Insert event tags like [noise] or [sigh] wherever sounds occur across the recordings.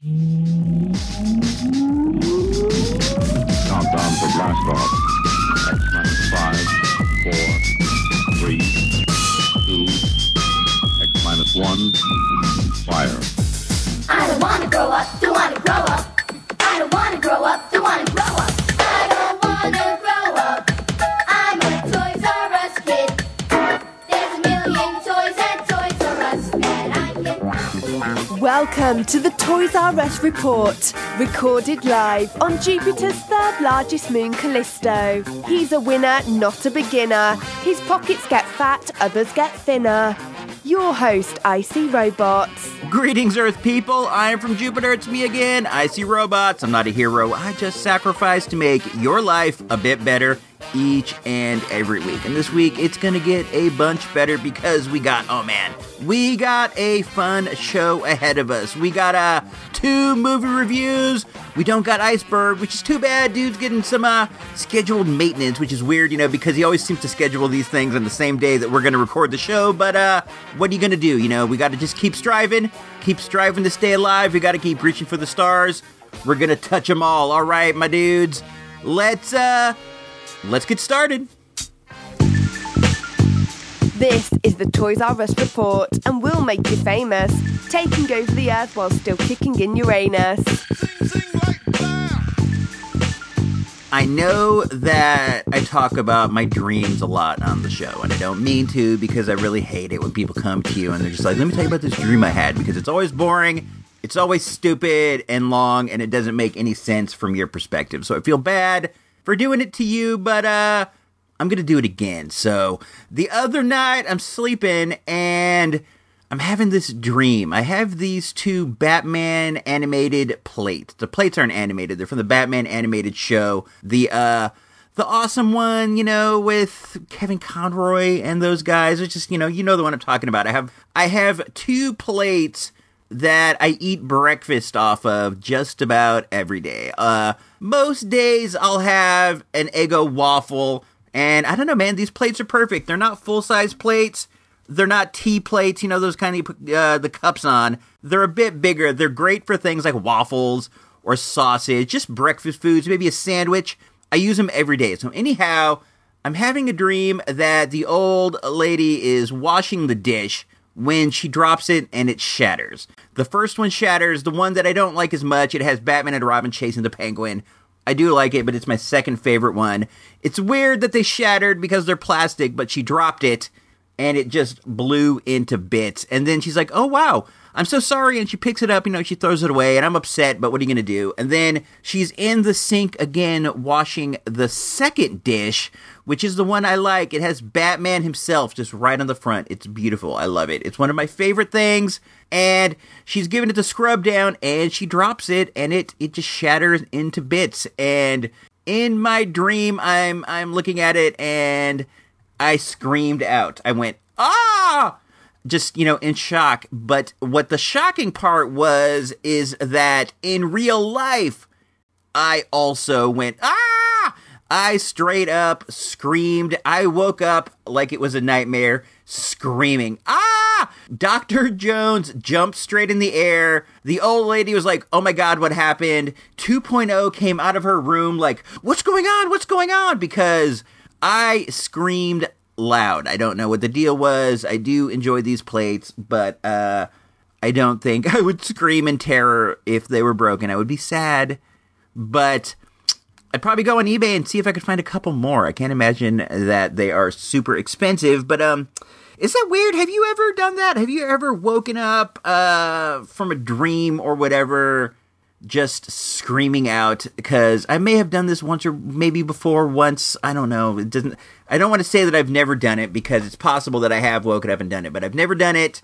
Countdown to blast off. Minus five, four, three, two, X minus one, fire. I don't wanna grow up, don't wanna grow up. I don't wanna grow up, don't Welcome to the Toys R Us report, recorded live on Jupiter's third largest moon, Callisto. He's a winner, not a beginner. His pockets get fat, others get thinner. Your host, Icy Robots. Greetings, Earth people. I am from Jupiter. It's me again. I see robots. I'm not a hero. I just sacrifice to make your life a bit better each and every week. And this week, it's going to get a bunch better because we got, oh man, we got a fun show ahead of us. We got uh, two movie reviews. We don't got Iceberg, which is too bad. Dude's getting some uh, scheduled maintenance, which is weird, you know, because he always seems to schedule these things on the same day that we're going to record the show. But uh, what are you going to do? You know, we got to just keep striving, keep striving to stay alive. We got to keep reaching for the stars. We're going to touch them all. All right, my dudes. Let's uh let's get started. This is the Toys R Us report, and we'll make you famous, taking over the Earth while still kicking in Uranus. I know that I talk about my dreams a lot on the show, and I don't mean to because I really hate it when people come to you and they're just like, let me tell you about this dream I had because it's always boring, it's always stupid and long, and it doesn't make any sense from your perspective. So I feel bad for doing it to you, but uh, I'm gonna do it again. So the other night I'm sleeping and I'm having this dream. I have these two Batman animated plates. The plates aren't animated. They're from the Batman animated show. The uh the awesome one, you know, with Kevin Conroy and those guys. It's just, you know, you know the one I'm talking about. I have I have two plates that I eat breakfast off of just about every day. Uh most days I'll have an Eggo waffle and I don't know, man, these plates are perfect. They're not full-size plates they're not tea plates, you know, those kind of put uh, the cups on. They're a bit bigger. They're great for things like waffles or sausage, just breakfast foods, maybe a sandwich. I use them every day. So, anyhow, I'm having a dream that the old lady is washing the dish when she drops it and it shatters. The first one shatters, the one that I don't like as much. It has Batman and Robin chasing the penguin. I do like it, but it's my second favorite one. It's weird that they shattered because they're plastic, but she dropped it and it just blew into bits. And then she's like, "Oh wow, I'm so sorry." And she picks it up, you know, she throws it away, and I'm upset, but what are you gonna do? And then she's in the sink again, washing the second dish, which is the one I like. It has Batman himself just right on the front. It's beautiful. I love it. It's one of my favorite things. And she's giving it the scrub down, and she drops it, and it it just shatters into bits. And in my dream, I'm I'm looking at it and I screamed out. I went, ah! Just, you know, in shock. But what the shocking part was is that in real life, I also went, ah! I straight up screamed. I woke up like it was a nightmare, screaming, ah! Dr. Jones jumped straight in the air. The old lady was like, oh my god, what happened? 2.0 came out of her room, like, what's going on? What's going on? Because I screamed loud. I don't know what the deal was. I do enjoy these plates, but uh, I don't think [laughs] I would scream in terror if they were broken. I would be sad, but I'd probably go on eBay and see if I could find a couple more. I can't imagine that they are super expensive, but um is that weird? Have you ever done that? Have you ever woken up uh from a dream or whatever just screaming out because I may have done this once or maybe before once. I don't know. It doesn't. I don't want to say that I've never done it because it's possible that I have woken up and done it, but I've never done it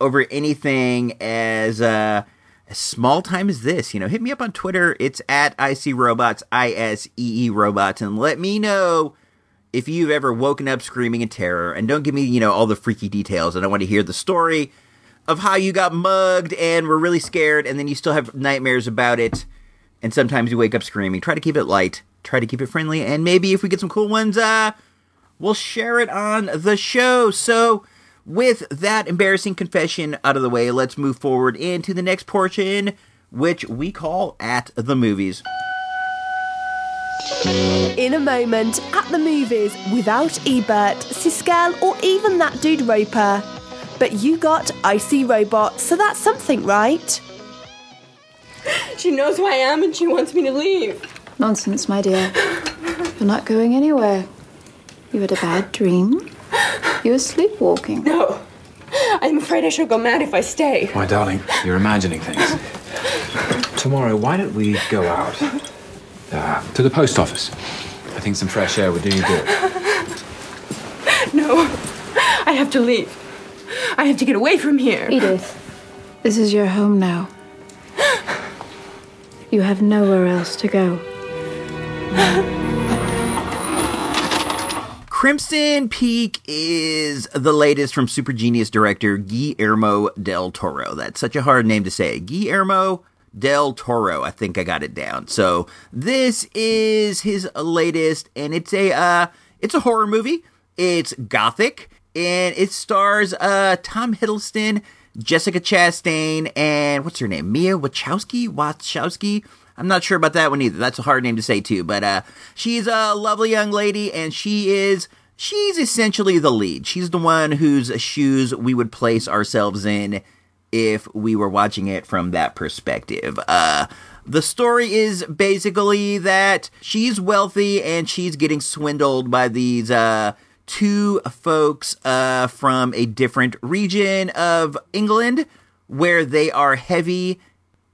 over anything as uh, as small time as this. You know, hit me up on Twitter. It's at IC Robots, I S E E Robots, and let me know if you've ever woken up screaming in terror. And don't give me, you know, all the freaky details. I don't want to hear the story of how you got mugged and were really scared, and then you still have nightmares about it, and sometimes you wake up screaming. Try to keep it light, try to keep it friendly, and maybe if we get some cool ones, uh, we'll share it on the show. So, with that embarrassing confession out of the way, let's move forward into the next portion, which we call At the Movies. In a moment, at the movies, without Ebert, Siskel, or even that dude Roeper. But you got Icy Robot, so that's something, right? She knows who I am and she wants me to leave. Nonsense, my dear. You're not going anywhere. You had a bad dream. You were sleepwalking. No. I'm afraid I shall go mad if I stay. My darling, you're imagining things. Tomorrow, why don't we go out uh, to the post office? I think some fresh air would do you good. No. I have to leave. I have to get away from here. Edith, this is your home now. You have nowhere else to go. Crimson Peak is the latest from super genius director Guillermo del Toro. That's such a hard name to say. Guillermo del Toro. I think I got it down. So this is his latest, and it's a uh, it's a horror movie. It's gothic, and it stars uh, Tom Hiddleston, Jessica Chastain, and what's her name? Mia Wachowski. Wachowski. I'm not sure about that one either. That's a hard name to say too, but uh, she's a lovely young lady, and she is she's essentially the lead. She's the one whose shoes we would place ourselves in if we were watching it from that perspective. Uh, the story is basically that she's wealthy and she's getting swindled by these uh, two folks uh, from a different region of England where they are heavy.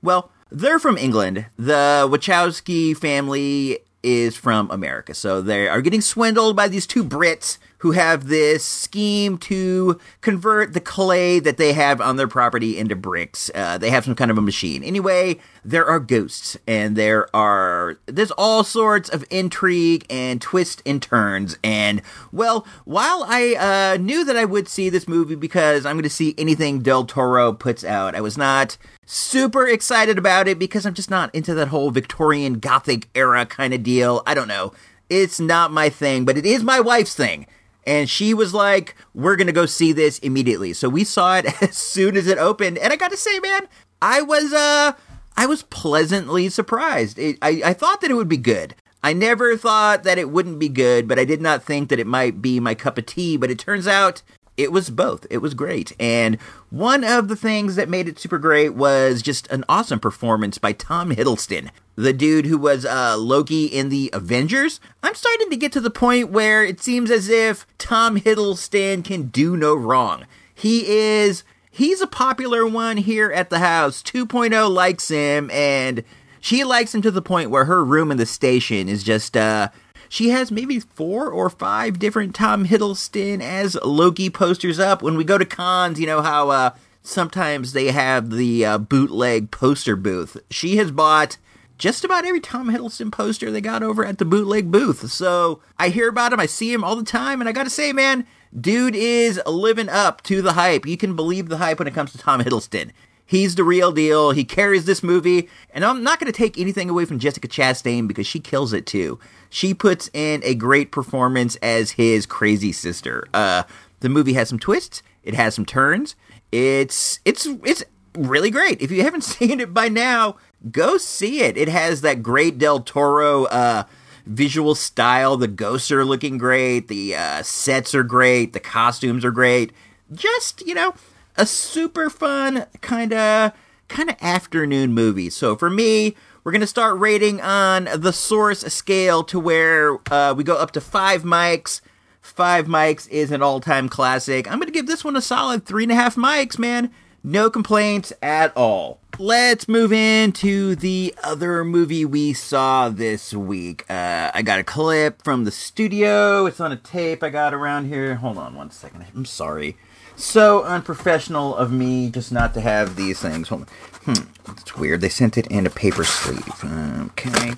Well, they're from England. The Wachowski family is from America. So they are getting swindled by these two Brits who have this scheme to convert the clay that they have on their property into bricks. Uh, they have some kind of a machine. Anyway, there are ghosts and there are, there's all sorts of intrigue and twists and turns. And well, while I uh, knew that I would see this movie because I'm going to see anything Del Toro puts out, I was not super excited about it because I'm just not into that whole Victorian Gothic era kind of deal. I don't know. It's not my thing, but it is my wife's thing. And she was like, we're going to go see this immediately. So we saw it [laughs] as soon as it opened. And I got to say, man, I was, uh, I was pleasantly surprised. It, I, I thought that it would be good. I never thought that it wouldn't be good, but I did not think that it might be my cup of tea. But it turns out it was both. It was great. And one of the things that made it super great was just an awesome performance by Tom Hiddleston, the dude who was uh, Loki in the Avengers. I'm starting to get to the point where it seems as if Tom Hiddleston can do no wrong. He is. He's a popular one here at the house. 2.0 likes him, and she likes him to the point where her room in the station is just uh, she has maybe four or five different Tom Hiddleston as Loki posters up. When we go to cons, you know how uh, sometimes they have the uh, bootleg poster booth. She has bought just about every Tom Hiddleston poster they got over at the bootleg booth. So I hear about him, I see him all the time, and I gotta say, man, dude is living up to the hype. You can believe the hype when it comes to Tom Hiddleston. He's the real deal. He carries this movie, and I'm not going to take anything away from Jessica Chastain because she kills it too. She puts in a great performance as his crazy sister. Uh, the movie has some twists. It has some turns. It's it's it's really great. If you haven't [laughs] seen it by now, go see it. It has that great Del Toro uh, visual style. The ghosts are looking great. The uh, sets are great. The costumes are great. Just you know a super fun kind of kind of afternoon movie. So for me, we're gonna start rating on the source scale to where uh, we go up to five mics. Five mics is an all-time classic. I'm gonna give this one a solid three and a half mics, man. No complaints at all. Let's move into the other movie we saw this week. Uh, I got a clip from the studio. It's on a tape I got around here. Hold on one second. I'm sorry so unprofessional of me just not to have these things. Hold on. Hmm, it's weird. They sent it in a paper sleeve. Okay.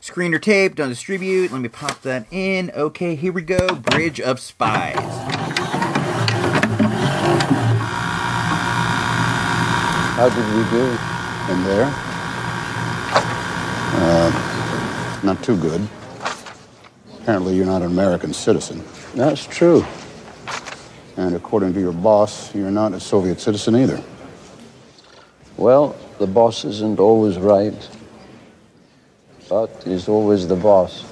Screener tape, don't distribute. Let me pop that in. Okay, here we go. Bridge of Spies. How did we do in there? Uh, not too good. Apparently, you're not an American citizen. That's true. And according to your boss, you're not a Soviet citizen either. Well, The boss isn't always right, but he's always the boss.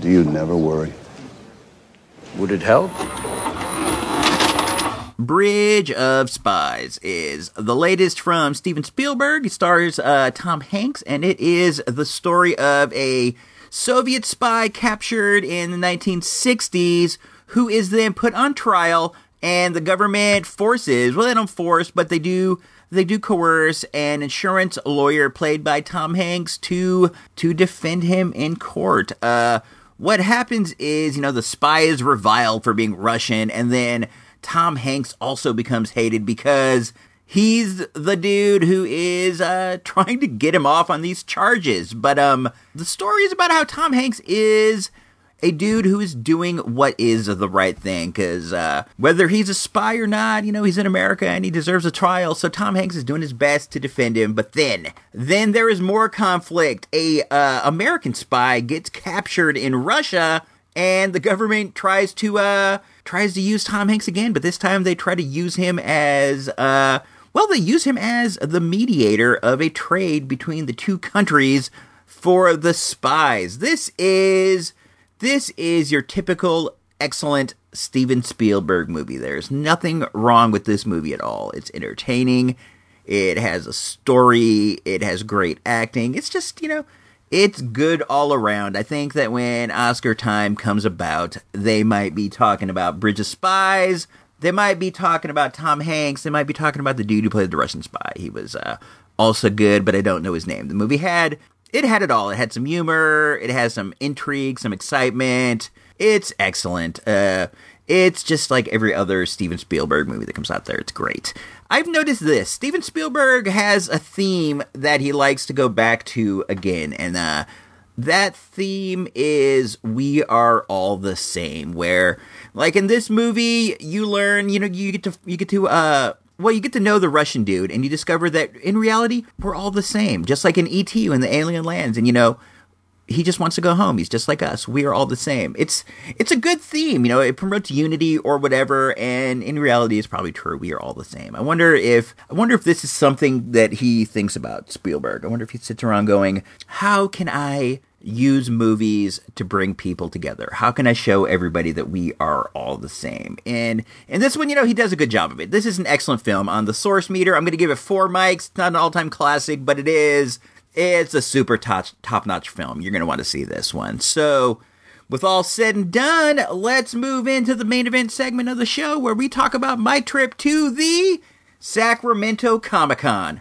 Do you never worry? Would it help? Bridge of Spies is the latest from Steven Spielberg. It stars uh, Tom Hanks, and it is the story of a Soviet spy captured in the 1960s who is then put on trial, and the government forces, well, they don't force, but they do. They do coerce an insurance lawyer played by Tom Hanks to to defend him in court. Uh, what happens is, you know, the spy is reviled for being Russian, and then Tom Hanks also becomes hated because he's the dude who is uh, trying to get him off on these charges. But um, the story is about how Tom Hanks is a dude who is doing what is the right thing because uh, whether he's a spy or not, you know, he's in America and he deserves a trial. So Tom Hanks is doing his best to defend him. But then, then there is more conflict. A uh, American spy gets captured in Russia, and the government tries to uh, tries to use Tom Hanks again. But this time they try to use him as uh, well. They use him as the mediator of a trade between the two countries for the spies. This is this is your typical excellent Steven Spielberg movie. There's nothing wrong with this movie at all. It's entertaining. It has a story. It has great acting. It's just, you know, it's good all around. I think that when Oscar time comes about, they might be talking about Bridge of Spies. They might be talking about Tom Hanks. They might be talking about the dude who played the Russian spy. He was uh, also good, but I don't know his name. The movie had it had it all. It had some humor. It has some intrigue, some excitement. It's excellent. Uh, it's just like every other Steven Spielberg movie that comes out there. It's great. I've noticed this. Steven Spielberg has a theme that he likes to go back to again, and uh, that theme is we are all the same. Where, like in this movie, you learn, you know, you get to you get to uh well, you get to know the Russian dude, and you discover that in reality, we're all the same. Just like in ET when the alien lands, and you know, he just wants to go home. He's just like us. We are all the same. It's it's a good theme, you know. It promotes unity or whatever, and in reality, it's probably true. We are all the same. I wonder if I wonder if this is something that he thinks about Spielberg. I wonder if he sits around going, "How can I?" Use movies to bring people together? How can I show everybody that we are all the same? And and this one, you know, he does a good job of it. This is an excellent film. On the source meter, I'm going to give it four mics. Not an all-time classic, but it is. It's a super top top-notch film. You're going to want to see this one. So. With all said and done, let's move into the main event segment of the show where we talk about my trip to the Sacramento Comic Con.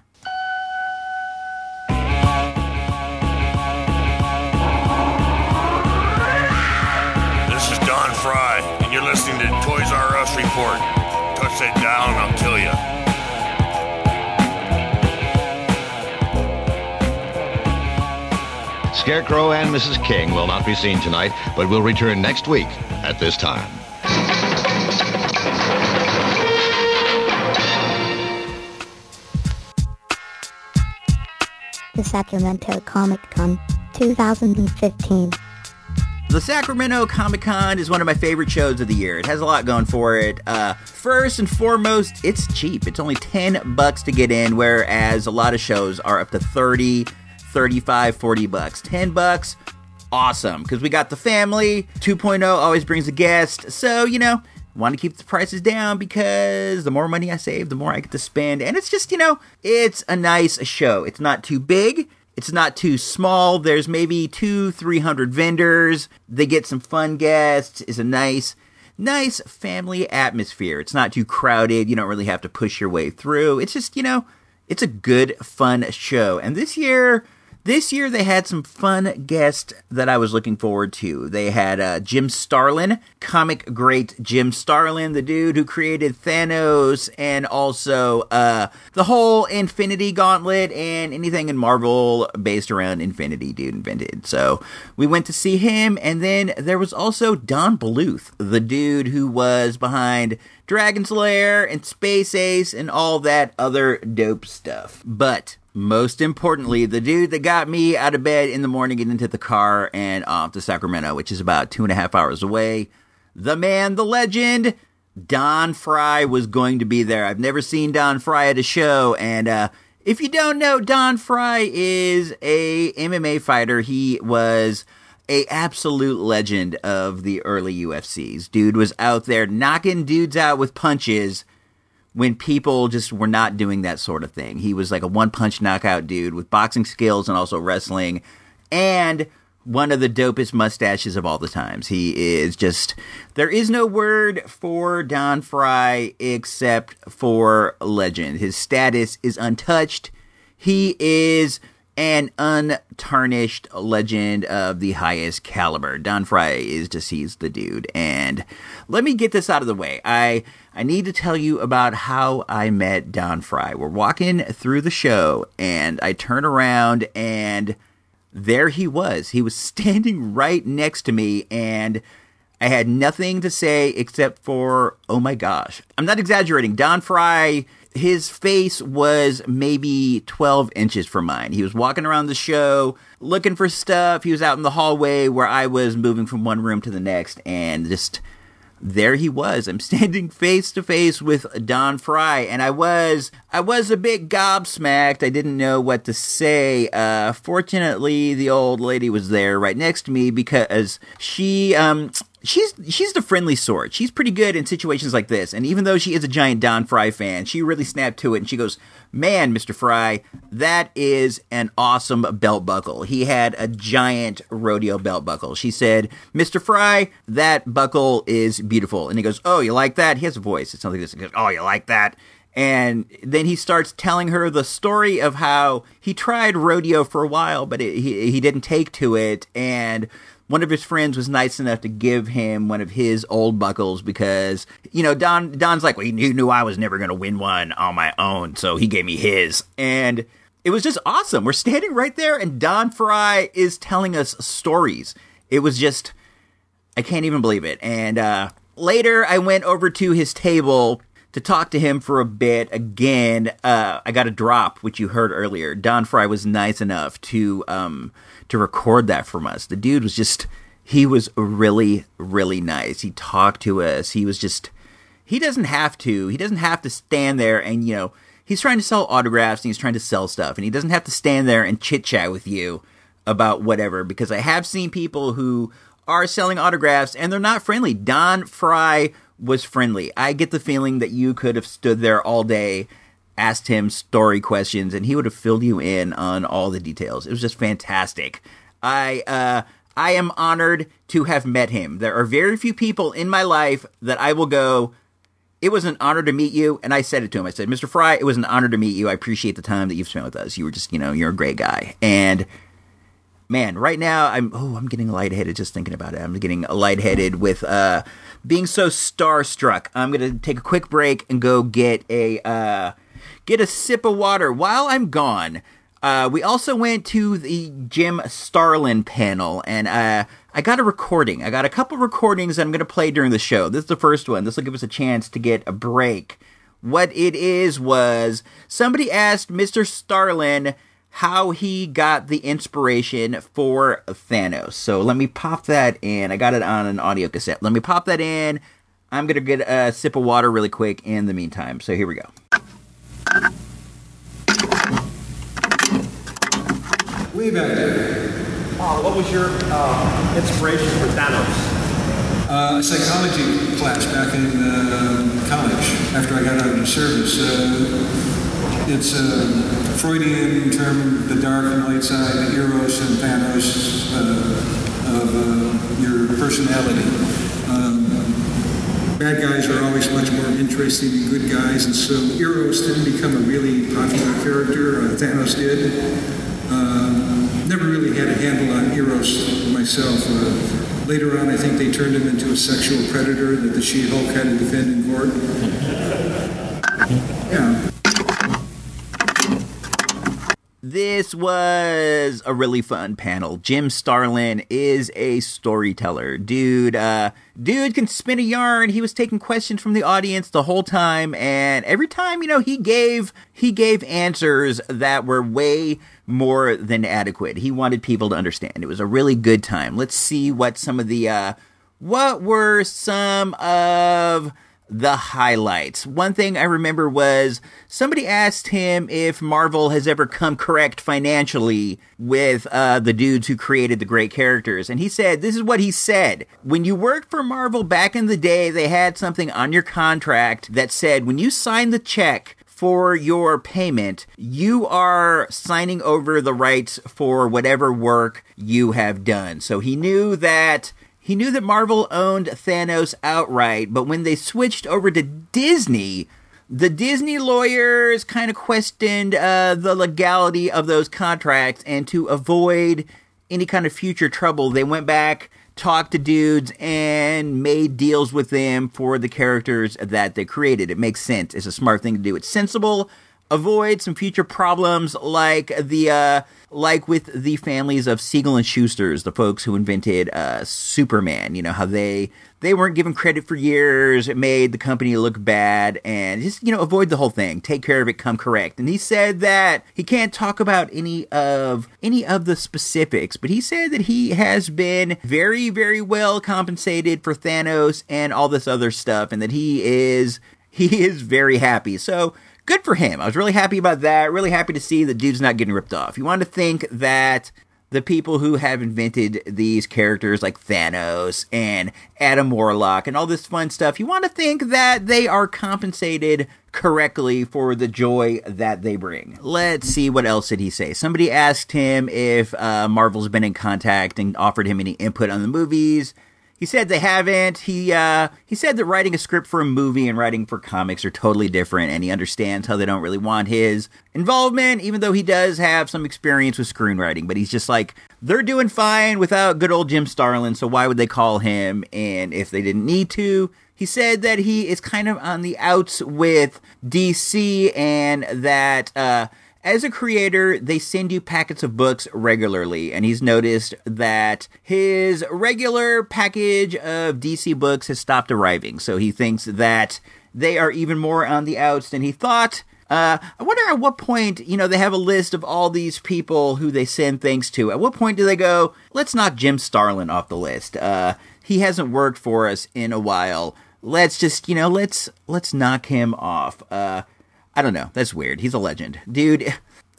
R Us Report. Touch it down, I'll kill you. Scarecrow and Mrs. King will not be seen tonight, but will return next week at this time. The Sacramento Comic Con 2015. The Sacramento Comic Con is one of my favorite shows of the year. It has a lot going for it. Uh, first and foremost, it's cheap. It's only 10 bucks to get in, whereas a lot of shows are up to 30, 35, 40 bucks. 10 bucks, awesome. Because we got the family. 2.0 always brings a guest. So, you know, want to keep the prices down because the more money I save, the more I get to spend. And it's just, you know, it's a nice show. It's not too big. It's not too small. There's maybe two, three hundred vendors. They get some fun guests. It's a nice, nice family atmosphere. It's not too crowded. You don't really have to push your way through. It's just, you know, it's a good, fun show. And this year, this year they had some fun guests that I was looking forward to. They had uh, Jim Starlin, comic great Jim Starlin, the dude who created Thanos and also uh, the whole Infinity Gauntlet and anything in Marvel based around Infinity, dude invented. So we went to see him, and then there was also Don Bluth, the dude who was behind Dragon's Lair and Space Ace and all that other dope stuff. But most importantly, the dude that got me out of bed in the morning and into the car and off to Sacramento, which is about two and a half hours away. The man, the legend, Don Frye was going to be there. I've never seen Don Frye at a show, and uh, if you don't know, Don Frye is a MMA fighter. He was a absolute legend of the early UFCs. Dude was out there knocking dudes out with punches when people just were not doing that sort of thing. He was like a one punch knockout dude with boxing skills and also wrestling and one of the dopest mustaches of all the times. He is just there is no word for Don Frye except for legend. His status is untouched. He is an untarnished legend of the highest caliber. Don Frye is he's the dude. And let me get this out of the way. I I need to tell you about how I met Don Frye. We're walking through the show and I turn around and there he was. He was [laughs] standing right next to me and I had nothing to say except for, oh my gosh. I'm not exaggerating. Don Frye his face was maybe 12 inches from mine. He was walking around the show looking for stuff. He was out in the hallway where I was moving from one room to the next, and just there he was. I'm standing face to face with Don Frye, and I was I was a bit gobsmacked. I didn't know what to say. Uh, fortunately, the old lady was there right next to me because she um she's she's the friendly sort. She's pretty good in situations like this. And even though she is a giant Don Frye fan, she really snapped to it and she goes, "Man, Mr. Frye, that is an awesome belt buckle. He had a giant rodeo belt buckle." She said, "Mr. Frye, that buckle is beautiful." And he goes, "Oh, you like that?" He has a voice. It's something like this. He goes, "Oh, you like that?" And then he starts telling her the story of how he tried rodeo for a while, but it, he he didn't take to it, and one of his friends was nice enough to give him one of his old buckles because you know Don Don's like well he knew, I was never going to win one on my own so he gave me his. And it was just awesome. We're standing right there and Don Frye is telling us stories. It was just I can't even believe it. And uh, later I went over to his table to talk to him for a bit again. Uh, I got a drop which you heard earlier. Don Frye was nice enough to um, to record that from us. The dude was just he was really really nice. He talked to us. He was just he doesn't have to. He doesn't have to stand there and you know, he's trying to sell autographs and he's trying to sell stuff and he doesn't have to stand there and chit-chat with you about whatever because I have seen people who are selling autographs and they're not friendly. Don Frye was friendly. I get the feeling that you could have stood there all day asked him story questions and he would have filled you in on all the details. It was just fantastic. I uh I am honored to have met him. There are very few people in my life that I will go it was an honor to meet you and I said it to him. I said, "Mr. Frye, it was an honor to meet you. I appreciate the time that you've spent with us. You were just, you know, you're a great guy." And man, right now I'm oh, I'm getting lightheaded just thinking about it. I'm getting lightheaded with uh being so starstruck. I'm to take a quick break and go get a uh get a sip of water while I'm gone. Uh, we also went to the Jim Starlin panel, and uh, I got a recording. I got a couple recordings that I'm going to play during the show. This is the first one. This will give us a chance to get a break. What it is was somebody asked Mr. Starlin how he got the inspiration for Thanos. So let me pop that in. I got it on an audio cassette. Let me pop that in. I'm going to get a sip of water really quick in the meantime. So here we go. Way back there. Uh, what was your uh, inspiration for Thanos? Uh, a psychology class back in uh, college after I got out of the service. Uh, it's a Freudian term, the dark and light side, the eros and Thanos uh, of uh, your personality. Um, bad guys are always much more interesting than good guys, and so Eros didn't become a really popular character. Uh, Thanos did. Um, never really had a handle on Eros myself. Uh, later on, I think they turned him into a sexual predator that the She-Hulk had to defend in court. Yeah. This was a really fun panel. Jim Starlin is a storyteller. Dude, uh, dude can spin a yarn. He was taking questions from the audience the whole time, and every time, you know, he gave, he gave answers that were way more than adequate. He wanted people to understand. It was a really good time. Let's see what some of the, uh, what were some of the highlights. One thing I remember was somebody asked him if Marvel has ever come correct financially with uh, the dudes who created the great characters. And he said, This is what he said. When you worked for Marvel back in the day, they had something on your contract that said, when you sign the check, for your payment, you are signing over the rights for whatever work you have done. So he knew that he knew that Marvel owned Thanos outright, but when they switched over to Disney, the Disney lawyers kind of questioned uh, the legality of those contracts, and to avoid any kind of future trouble, they went back, talked to dudes, and made deals with them for the characters that they created. It makes sense. It's a smart thing to do. It's sensible. Avoid some future problems like the uh, like with the families of Siegel and Shuster's, the folks who invented uh, Superman. You know how they they weren't given credit for years. It made the company look bad, and just you know avoid the whole thing. Take care of it. Come correct. And he said that he can't talk about any of any of the specifics, but he said that he has been very very well compensated for Thanos and all this other stuff, and that he is he is very happy. So good for him. I was really happy about that. Really happy to see the dude's not getting ripped off. You want to think that the people who have invented these characters like Thanos and Adam Warlock and all this fun stuff, you want to think that they are compensated correctly for the joy that they bring. Let's see what else did he say. Somebody asked him if uh, Marvel's been in contact and offered him any input on the movies. He said they haven't. He uh, he said that writing a script for a movie and writing for comics are totally different, and he understands how they don't really want his involvement, even though he does have some experience with screenwriting. But he's just like they're doing fine without good old Jim Starlin, so why would they call him? And if they didn't need to, he said that he is kind of on the outs with DC, and that. Uh, as a creator, they send you packets of books regularly, and he's noticed that his regular package of DC books has stopped arriving. So he thinks that they are even more on the outs than he thought. Uh, I wonder at what point, you know, they have a list of all these people who they send things to. At what point do they go, let's knock Jim Starlin off the list? Uh, he hasn't worked for us in a while. Let's just, you know, let's let's knock him off. Uh, I don't know. That's weird. He's a legend. Dude,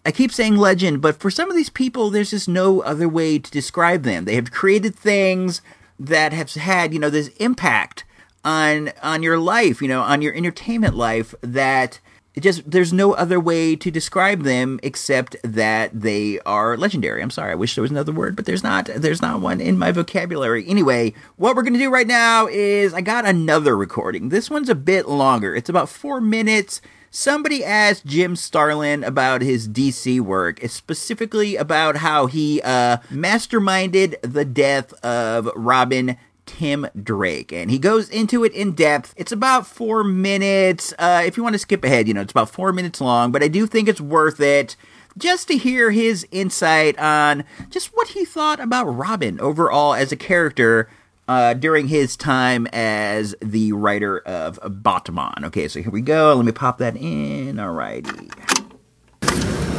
I keep saying legend, but for some of these people, there's just no other way to describe them. They have created things that have had, you know, this impact on on your life, you know, on your entertainment life that it just there's no other way to describe them except that they are legendary. I'm sorry, I wish there was another word, but there's not there's not one in my vocabulary. Anyway, what we're to do right now is I got another recording. This one's a bit longer. It's about 4 minutes. Somebody asked Jim Starlin about his DC work, specifically about how he uh, masterminded the death of Robin Tim Drake, and he goes into it in depth. It's about four minutes. Uh, if you want to skip ahead, you know, it's about four minutes long, but I do think it's worth it just to hear his insight on just what he thought about Robin overall as a character uh, during his time as the writer of Batman. Okay, so here we go. Let me pop that in. Alrighty.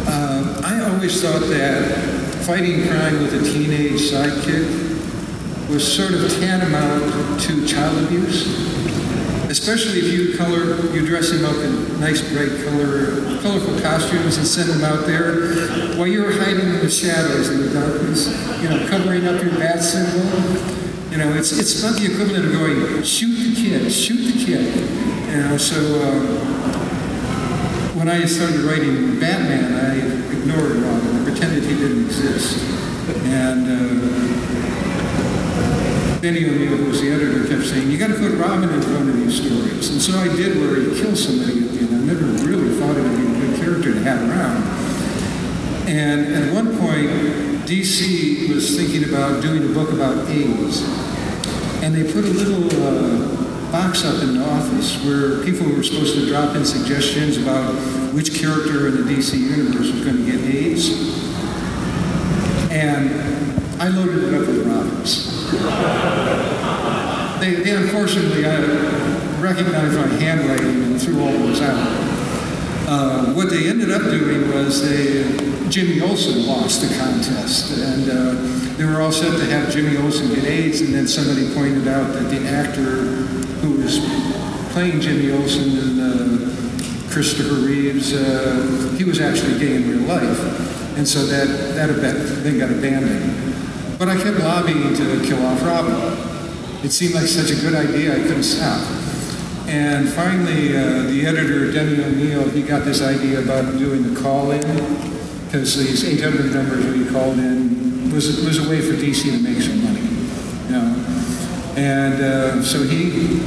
Um, I always thought that fighting crime with a teenage sidekick was sort of tantamount to child abuse. Especially if you color, you dress him up in nice bright color, colorful costumes and send him out there while you're hiding in the shadows in the darkness, you know, covering up your bat symbol. You know, it's it's not the equivalent of going shoot the kid, shoot the kid. You know, so um, when I started writing Batman, I ignored Robin. I pretended he didn't exist, and. Uh, Denny O'Neil, who was the editor, kept saying, you got to put Robin in front of these stories. And so I did where he kills somebody at the end. I never really thought it would be a good character to have around. And at one point, DC was thinking about doing a book about AIDS. And they put a little uh, box up in the office where people were supposed to drop in suggestions about which character in the DC universe was going to get AIDS. And I loaded it up with Robins. They, they unfortunately I recognized my handwriting and threw all those out. Uh, what they ended up doing was they, Jimmy Olsen lost the contest, and uh, they were all set to have Jimmy Olsen get AIDS, and then somebody pointed out that the actor who was playing Jimmy Olsen and uh, Christopher Reeves, uh, he was actually gay in real life, and so that that event then got abandoned. But I kept lobbying to kill off Robin. It seemed like such a good idea, I couldn't stop. And finally, uh, the editor, Denny O'Neil, he got this idea about doing the call-in, because these 800 numbers we called in was, was a way for DC to make some money. You know? And uh, so he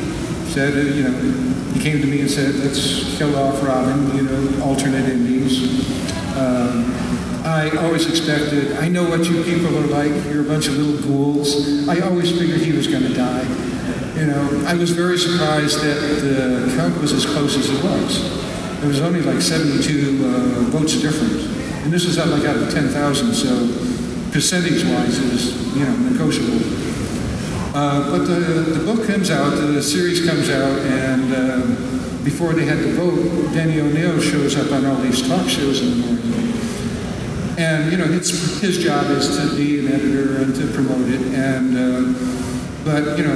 said, uh, you know, he came to me and said, let's kill off Robin, you know, alternate endings. Um, I always expected, I know what you people are like, you're a bunch of little ghouls. I always figured he was going to die. You know, I was very surprised that the count was as close as it was. There was only like 72 uh, votes difference. And this was out like out of 10,000, so percentage-wise was, you know, negotiable. Uh, but the, the book comes out, the series comes out, and uh, before they had to vote, Denny O'Neil shows up on all these talk shows in the morning. And, you know, his, his job is to be an editor and to promote it. And, uh, but, you know,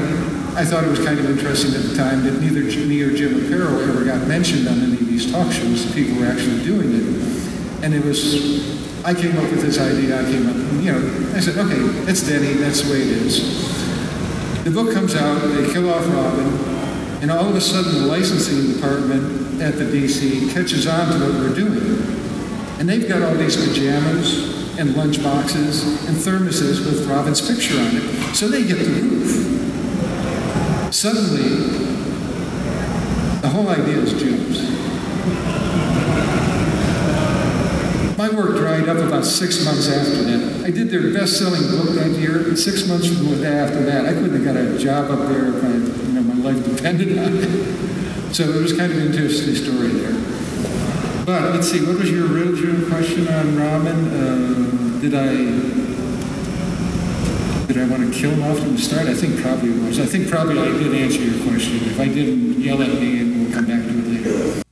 I thought it was kind of interesting at the time that neither me or Jim Aparo ever got mentioned on any of these talk shows. People were actually doing it. And it was, I came up with this idea, I came up, you know, I said, okay, that's Denny, that's the way it is. The book comes out, they kill off Robin, and all of a sudden the licensing department at the DC catches on to what we're doing. And they've got all these pajamas and lunch boxes and thermoses with Robin's picture on it. So they get the roof. Suddenly, the whole idea is Jim's. My work dried up about six months after that. I did their best-selling book that year, and six months after that, I couldn't have got a job up there if I, you know, my life depended on it. So it was kind of an interesting story there. But let's see, what was your original question on Robin? Uh, did I did I want to kill him off from the start? I think probably was. I think probably I did answer your question. If I didn't, yell at me and we'll come back to it later.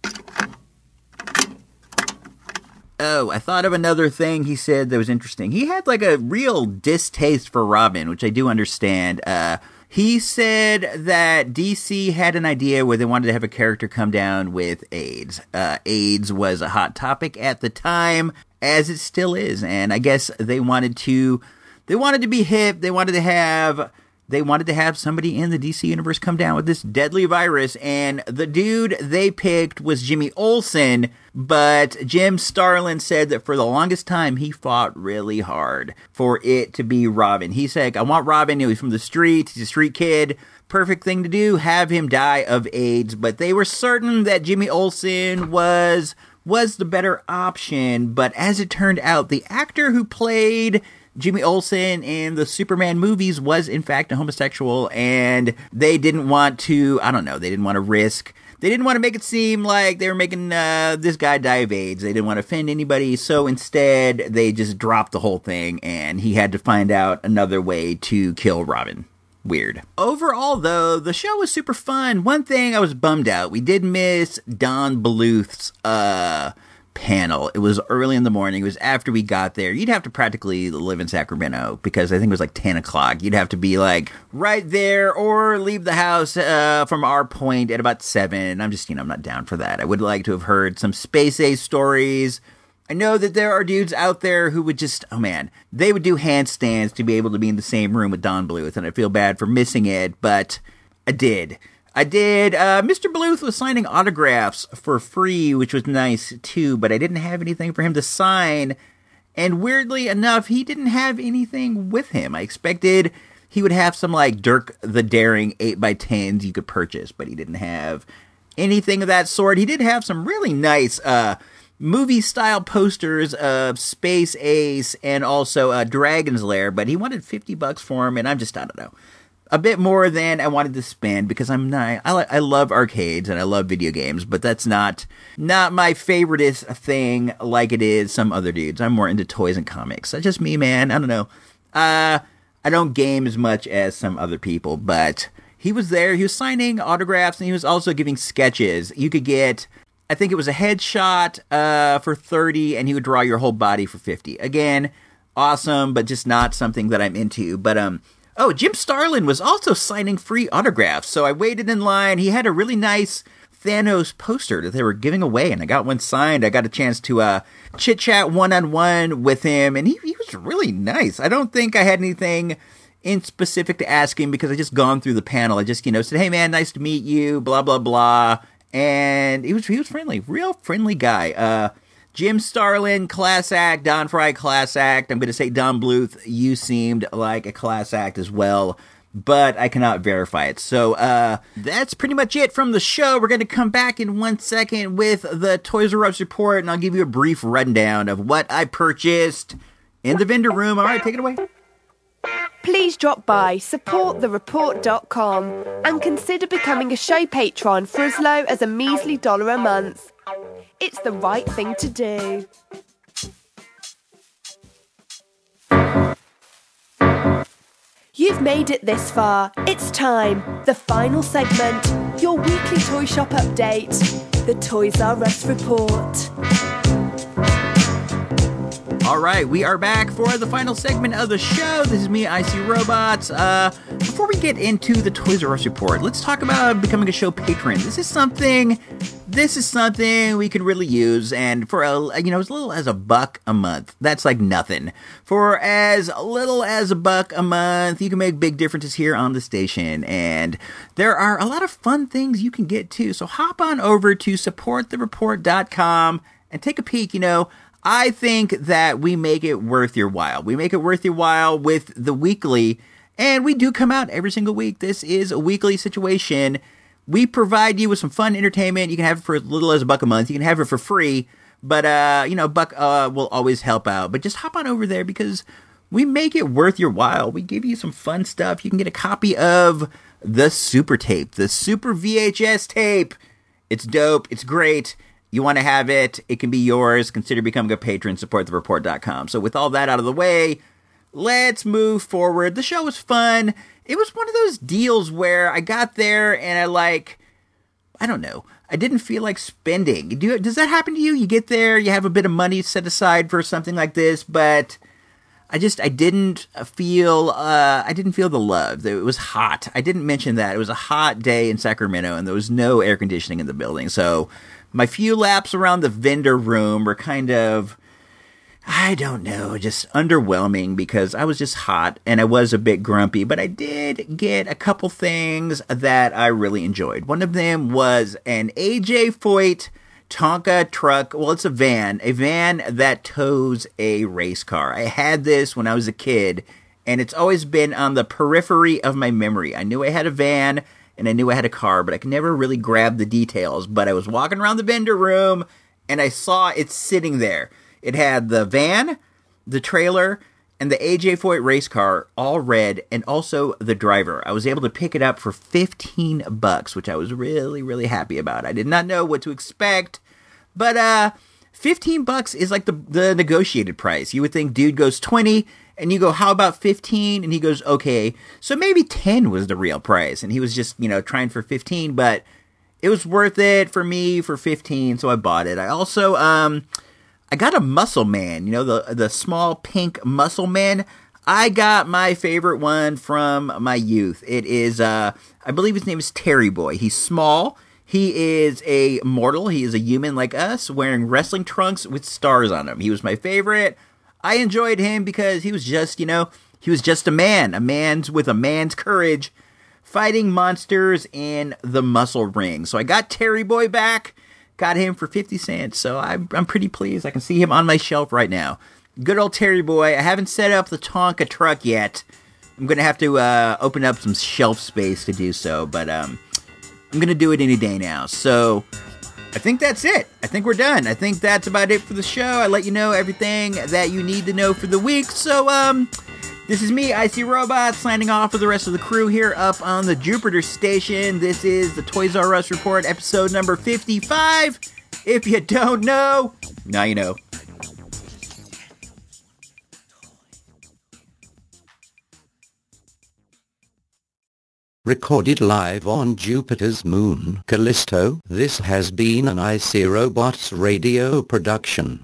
Oh, I thought of another thing he said that was interesting. He had like a real distaste for Robin, which I do understand. Uh, he said that DC had an idea where they wanted to have a character come down with AIDS. Uh, AIDS was a hot topic at the time, as it still is, and I guess they wanted to they wanted to be hip. They wanted to have they wanted to have somebody in the DC universe come down with this deadly virus, and the dude they picked was Jimmy Olsen. But Jim Starlin said that for the longest time he fought really hard for it to be Robin. He said, "I want Robin. He was from the streets. He's a street kid." Perfect thing to do, have him die of AIDS. But they were certain that Jimmy Olsen was was the better option. But as it turned out, the actor who played Jimmy Olsen in the Superman movies was in fact a homosexual, and they didn't want to. I don't know. They didn't want to risk. They didn't want to make it seem like they were making uh, this guy die of AIDS. They didn't want to offend anybody, so instead they just dropped the whole thing, and he had to find out another way to kill Robin weird. Overall, though, the show was super fun. One thing I was bummed out, we did miss Don Bluth's uh panel. It was early in the morning. It was after we got there. You'd have to practically live in Sacramento because I think it was like 10 o'clock. You'd have to be like right there or leave the house uh, from our point at about 7. I'm just, you know, I'm not down for that. I would like to have heard some Space Ace stories. I know that there are dudes out there who would just, oh man, they would do handstands to be able to be in the same room with Don Bluth, and I feel bad for missing it, but I did. I did. Uh, Mr. Bluth was signing autographs for free, which was nice too, but I didn't have anything for him to sign. And weirdly enough, he didn't have anything with him. I expected he would have some like Dirk the Daring 8x10s you could purchase, but he didn't have anything of that sort. He did have some really nice uh, movie style posters of Space Ace and also uh, Dragon's Lair, but he wanted 50 bucks for him, and I'm just, I don't know a bit more than I wanted to spend because I'm not. I, I love arcades and I love video games, but that's not not my favoriteest thing like it is some other dudes. I'm more into toys and comics. That's just me, man. I don't know. Uh, I don't game as much as some other people, but he was there. He was signing autographs and he was also giving sketches. You could get. I think it was a headshot uh, for 30 and he would draw your whole body for 50. Again, awesome, but just not something that I'm into. But um Oh, Jim Starlin was also signing free autographs, so I waited in line. He had a really nice Thanos poster that they were giving away, and I got one signed. I got a chance to uh, chit chat one on one with him, and he, he was really nice. I don't think I had anything in specific to ask him because I just gone through the panel. I just you know said, "Hey man, nice to meet you," blah blah blah, and he was he was friendly, real friendly guy. Uh, Jim Starlin, class act. Don Frye, class act. I'm going to say Don Bluth, you seemed like a class act as well, but I cannot verify it. So uh, that's pretty much it from the show. We're going to come back in one second with the Toys R Us report, and I'll give you a brief rundown of what I purchased in the vendor room. All right, take it away. Please drop by supportthereport.com and consider becoming a show patron for as low as a measly dollar a month. It's the right thing to do. You've made it this far. It's time. The final segment. Your weekly toy shop update. The Toys R Us report. All right, we are back for the final segment of the show. This is me, Icy Robots. Uh, before we get into the Toys R Us report, let's talk about becoming a show patron. This is something, this is something we could really use, and for a you know as little as a buck a month, that's like nothing. For as little as a buck a month, you can make big differences here on the station, and there are a lot of fun things you can get too. So hop on over to supportthereport.com and take a peek. You know. I think that we make it worth your while. We make it worth your while with the weekly, and we do come out every single week. This is a weekly situation. We provide you with some fun entertainment. You can have it for as little as a buck a month. You can have it for free, but uh, you know, buck uh, will always help out. But just hop on over there because we make it worth your while. We give you some fun stuff. You can get a copy of the Super Tape, the Super VHS tape. It's dope. It's great you want to have it, it can be yours. Consider becoming a patron, supportthereport.com. So, with all that out of the way, let's move forward. The show was fun. It was one of those deals where I got there and I like, I don't know, I didn't feel like spending. Do, does that happen to you? You get there, you have a bit of money set aside for something like this, but I just I didn't feel uh, I didn't feel the love. It was hot. I didn't mention that it was a hot day in Sacramento and there was no air conditioning in the building. So my few laps around the vendor room were kind of I don't know, just underwhelming because I was just hot and I was a bit grumpy, but I did get a couple things that I really enjoyed. One of them was an AJ Foyt Tonka truck. Well, it's a van, a van that tows a race car. I had this when I was a kid, and it's always been on the periphery of my memory. I knew I had a van and I knew I had a car, but I could never really grab the details. But I was walking around the vendor room and I saw it sitting there. It had the van, the trailer, and the AJ Foyt race car, all red, and also the driver. I was able to pick it up for 15 bucks, which I was really, really happy about. I did not know what to expect, but uh 15 bucks is like the the negotiated price. You would think dude goes 20 and you go how about 15 and he goes okay. So maybe 10 was the real price and he was just, you know, trying for 15, but it was worth it for me for 15, so I bought it. I also um I got a muscle man, you know, the the small pink muscle man. I got my favorite one from my youth. It is uh I believe his name is Terry Boy. He's small. He is a mortal. He is a human like us, wearing wrestling trunks with stars on him. He was my favorite. I enjoyed him because he was just, you know, he was just a man, a man's with a man's courage, fighting monsters in the muscle ring. So I got Terry Boy back, got him for 50 cents. So I'm, I'm pretty pleased. I can see him on my shelf right now. Good old Terry Boy. I haven't set up the Tonka truck yet. I'm going to have to uh, open up some shelf space to do so, but um, I'm going to do it any day now. So I think that's it. I think we're done. I think that's about it for the show. I let you know everything that you need to know for the week. So, um, this is me, Icy Robot, signing off with the rest of the crew here up on the Jupiter station. This is the Toys R Us Report, episode number 55. If you don't know, now you know. Recorded live on Jupiter's moon, Callisto. This has been an IC Robots radio production.